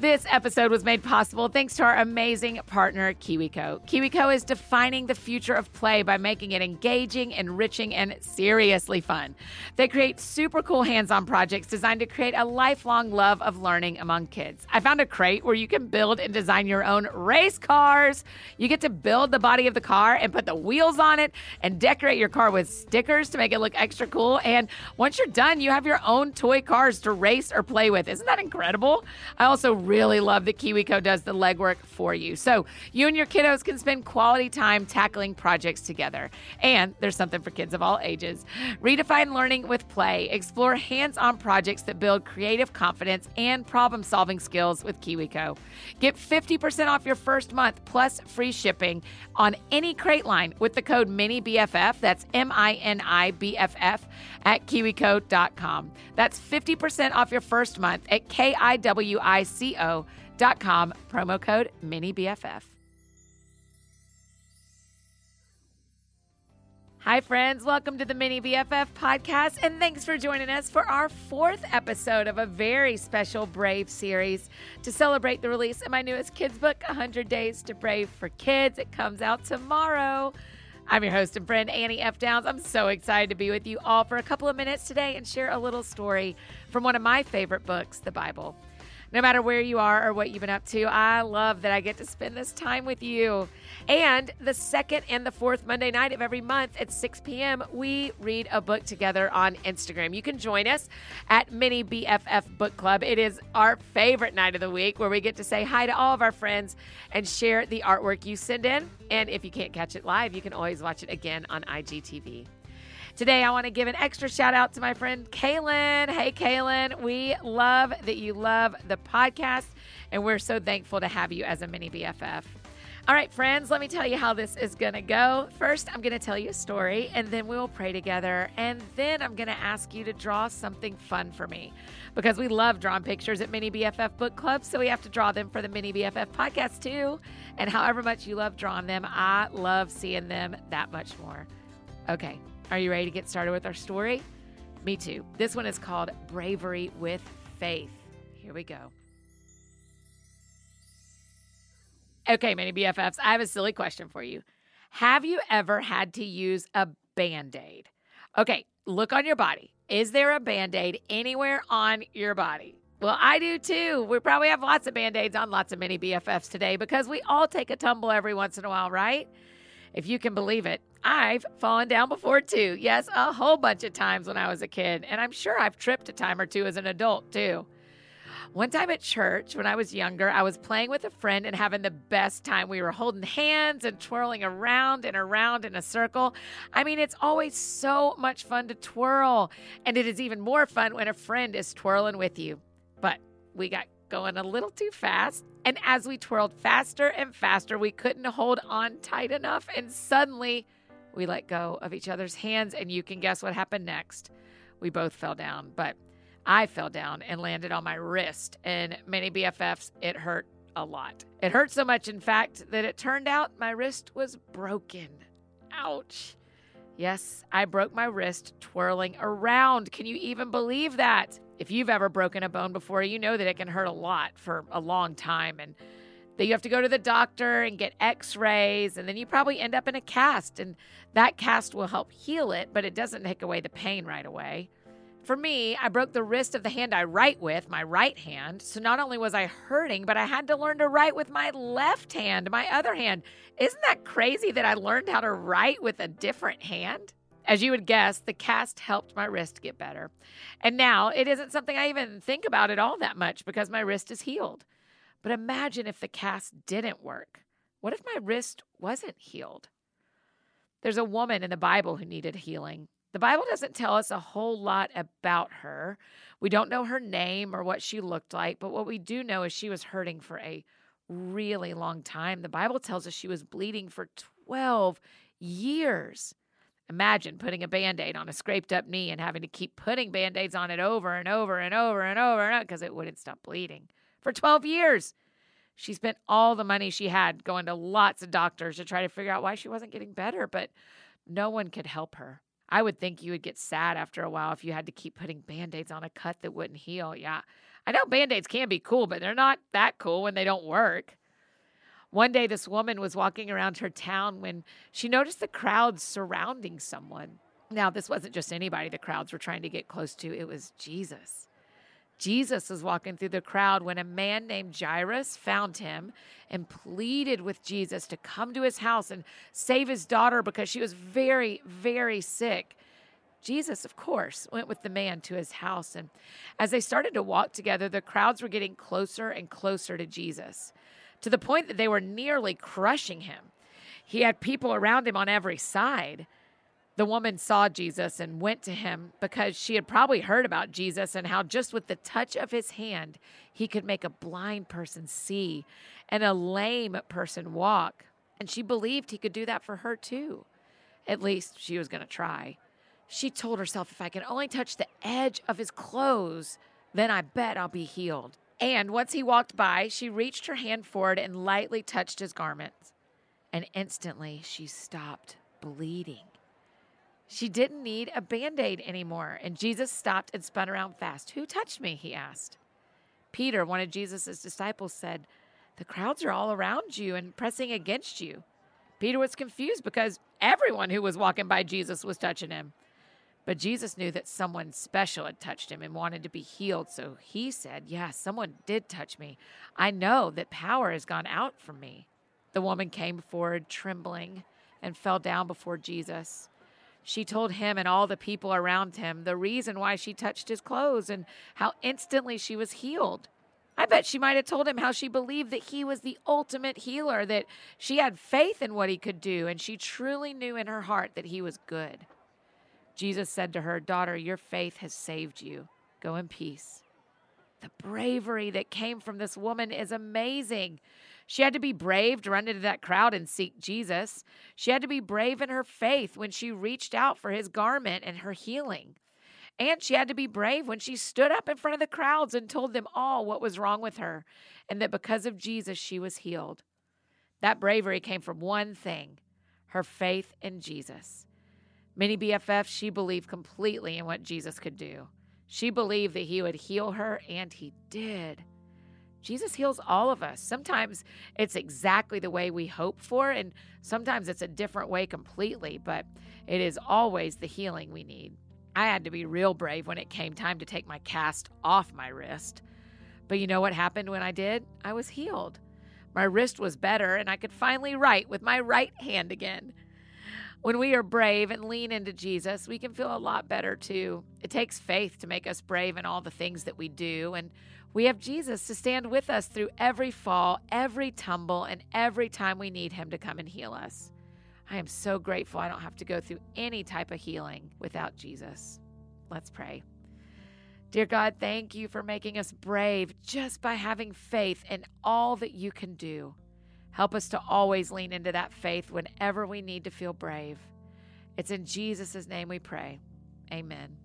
This episode was made possible thanks to our amazing partner, KiwiCo. KiwiCo is defining the future of play by making it engaging, enriching, and seriously fun. They create super cool hands on projects designed to create a lifelong love of learning among kids. I found a crate where you can build and design your own race cars. You get to build the body of the car and put the wheels on it and decorate your car with stickers to make it look extra cool. And once you're done, you have your own toy cars to race or play with. Isn't that incredible? I also really love that KiwiCo does the legwork for you. So you and your kiddos can spend quality time tackling projects together. And there's something for kids of all ages. Redefine learning with play. Explore hands on projects that build creative confidence and problem solving skills with KiwiCo. Get 50% off your first month plus free shipping on any crate line with the code MINIBFF. That's M I N I B F F at kiwico.com. That's 50% off your first month at K I W I C O.com, promo code MINIBFF. Hi, friends. Welcome to the Mini BFF podcast, and thanks for joining us for our fourth episode of a very special Brave series to celebrate the release of my newest kids' book, 100 Days to Brave for Kids. It comes out tomorrow. I'm your host and friend, Annie F. Downs. I'm so excited to be with you all for a couple of minutes today and share a little story from one of my favorite books, the Bible no matter where you are or what you've been up to. I love that I get to spend this time with you. And the second and the fourth Monday night of every month at 6 p.m., we read a book together on Instagram. You can join us at Mini BFF Book Club. It is our favorite night of the week where we get to say hi to all of our friends and share the artwork you send in. And if you can't catch it live, you can always watch it again on IGTV. Today, I want to give an extra shout out to my friend Kaylin. Hey, Kaylin, we love that you love the podcast, and we're so thankful to have you as a mini BFF. All right, friends, let me tell you how this is going to go. First, I'm going to tell you a story, and then we'll pray together. And then I'm going to ask you to draw something fun for me because we love drawing pictures at Mini BFF Book Club. So we have to draw them for the Mini BFF podcast too. And however much you love drawing them, I love seeing them that much more. Okay, are you ready to get started with our story? Me too. This one is called Bravery with Faith. Here we go. Okay, mini BFFs, I have a silly question for you. Have you ever had to use a band aid? Okay, look on your body. Is there a band aid anywhere on your body? Well, I do too. We probably have lots of band aids on lots of mini BFFs today because we all take a tumble every once in a while, right? If you can believe it, I've fallen down before too. Yes, a whole bunch of times when I was a kid. And I'm sure I've tripped a time or two as an adult too. One time at church when I was younger, I was playing with a friend and having the best time. We were holding hands and twirling around and around in a circle. I mean, it's always so much fun to twirl. And it is even more fun when a friend is twirling with you. But we got going a little too fast. And as we twirled faster and faster, we couldn't hold on tight enough. And suddenly, we let go of each other's hands, and you can guess what happened next. We both fell down, but I fell down and landed on my wrist. And mini BFFs, it hurt a lot. It hurt so much, in fact, that it turned out my wrist was broken. Ouch. Yes, I broke my wrist twirling around. Can you even believe that? If you've ever broken a bone before, you know that it can hurt a lot for a long time. And that you have to go to the doctor and get x rays, and then you probably end up in a cast. And that cast will help heal it, but it doesn't take away the pain right away. For me, I broke the wrist of the hand I write with, my right hand. So not only was I hurting, but I had to learn to write with my left hand, my other hand. Isn't that crazy that I learned how to write with a different hand? As you would guess, the cast helped my wrist get better. And now it isn't something I even think about at all that much because my wrist is healed. But imagine if the cast didn't work. What if my wrist wasn't healed? There's a woman in the Bible who needed healing. The Bible doesn't tell us a whole lot about her. We don't know her name or what she looked like, but what we do know is she was hurting for a really long time. The Bible tells us she was bleeding for 12 years. Imagine putting a band aid on a scraped up knee and having to keep putting band aids on it over and over and over and over and because it wouldn't stop bleeding for 12 years. She spent all the money she had going to lots of doctors to try to figure out why she wasn't getting better, but no one could help her. I would think you would get sad after a while if you had to keep putting band aids on a cut that wouldn't heal. Yeah, I know band aids can be cool, but they're not that cool when they don't work. One day, this woman was walking around her town when she noticed the crowds surrounding someone. Now, this wasn't just anybody the crowds were trying to get close to, it was Jesus. Jesus was walking through the crowd when a man named Jairus found him and pleaded with Jesus to come to his house and save his daughter because she was very, very sick. Jesus, of course, went with the man to his house. And as they started to walk together, the crowds were getting closer and closer to Jesus to the point that they were nearly crushing him. He had people around him on every side. The woman saw Jesus and went to him because she had probably heard about Jesus and how just with the touch of his hand, he could make a blind person see and a lame person walk. And she believed he could do that for her too. At least she was going to try. She told herself, if I can only touch the edge of his clothes, then I bet I'll be healed. And once he walked by, she reached her hand forward and lightly touched his garments. And instantly she stopped bleeding. She didn't need a band aid anymore. And Jesus stopped and spun around fast. Who touched me? He asked. Peter, one of Jesus' disciples, said, The crowds are all around you and pressing against you. Peter was confused because everyone who was walking by Jesus was touching him. But Jesus knew that someone special had touched him and wanted to be healed. So he said, Yeah, someone did touch me. I know that power has gone out from me. The woman came forward, trembling, and fell down before Jesus. She told him and all the people around him the reason why she touched his clothes and how instantly she was healed. I bet she might have told him how she believed that he was the ultimate healer, that she had faith in what he could do, and she truly knew in her heart that he was good. Jesus said to her, Daughter, your faith has saved you. Go in peace. The bravery that came from this woman is amazing. She had to be brave to run into that crowd and seek Jesus. She had to be brave in her faith when she reached out for his garment and her healing. And she had to be brave when she stood up in front of the crowds and told them all what was wrong with her and that because of Jesus, she was healed. That bravery came from one thing her faith in Jesus. Mini BFF, she believed completely in what Jesus could do. She believed that he would heal her, and he did. Jesus heals all of us. Sometimes it's exactly the way we hope for, and sometimes it's a different way completely, but it is always the healing we need. I had to be real brave when it came time to take my cast off my wrist. But you know what happened when I did? I was healed. My wrist was better, and I could finally write with my right hand again. When we are brave and lean into Jesus, we can feel a lot better too. It takes faith to make us brave in all the things that we do. And we have Jesus to stand with us through every fall, every tumble, and every time we need Him to come and heal us. I am so grateful I don't have to go through any type of healing without Jesus. Let's pray. Dear God, thank you for making us brave just by having faith in all that you can do. Help us to always lean into that faith whenever we need to feel brave. It's in Jesus' name we pray. Amen.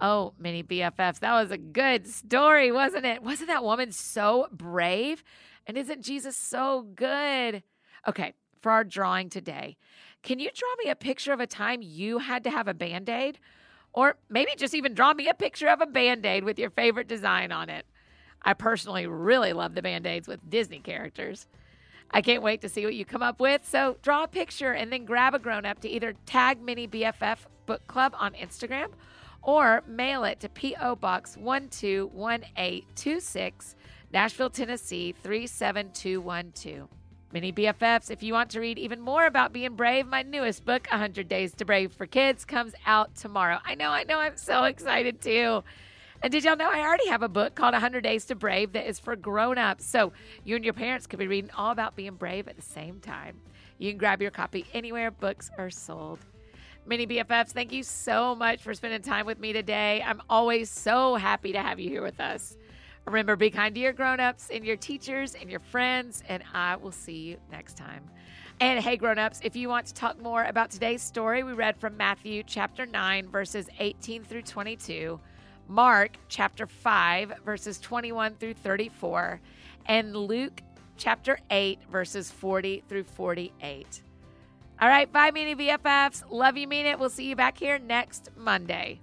Oh, mini BFFs, that was a good story, wasn't it? Wasn't that woman so brave? And isn't Jesus so good? Okay, for our drawing today, can you draw me a picture of a time you had to have a band aid? Or maybe just even draw me a picture of a band aid with your favorite design on it. I personally really love the band aids with Disney characters. I can't wait to see what you come up with. So draw a picture and then grab a grown up to either tag Mini BFF Book Club on Instagram or mail it to P.O. Box 121826, Nashville, Tennessee 37212. Mini BFFs, if you want to read even more about being brave, my newest book, 100 Days to Brave for Kids, comes out tomorrow. I know, I know, I'm so excited too. And did y'all know I already have a book called 100 Days to Brave that is for grown-ups. So you and your parents could be reading all about being brave at the same time. You can grab your copy anywhere books are sold. Mini BFFs, thank you so much for spending time with me today. I'm always so happy to have you here with us. Remember, be kind to your grown-ups and your teachers and your friends, and I will see you next time. And hey, grown-ups, if you want to talk more about today's story, we read from Matthew chapter 9, verses 18 through 22. Mark chapter 5, verses 21 through 34, and Luke chapter 8, verses 40 through 48. All right, bye, Mini BFFs. Love you, mean it. We'll see you back here next Monday.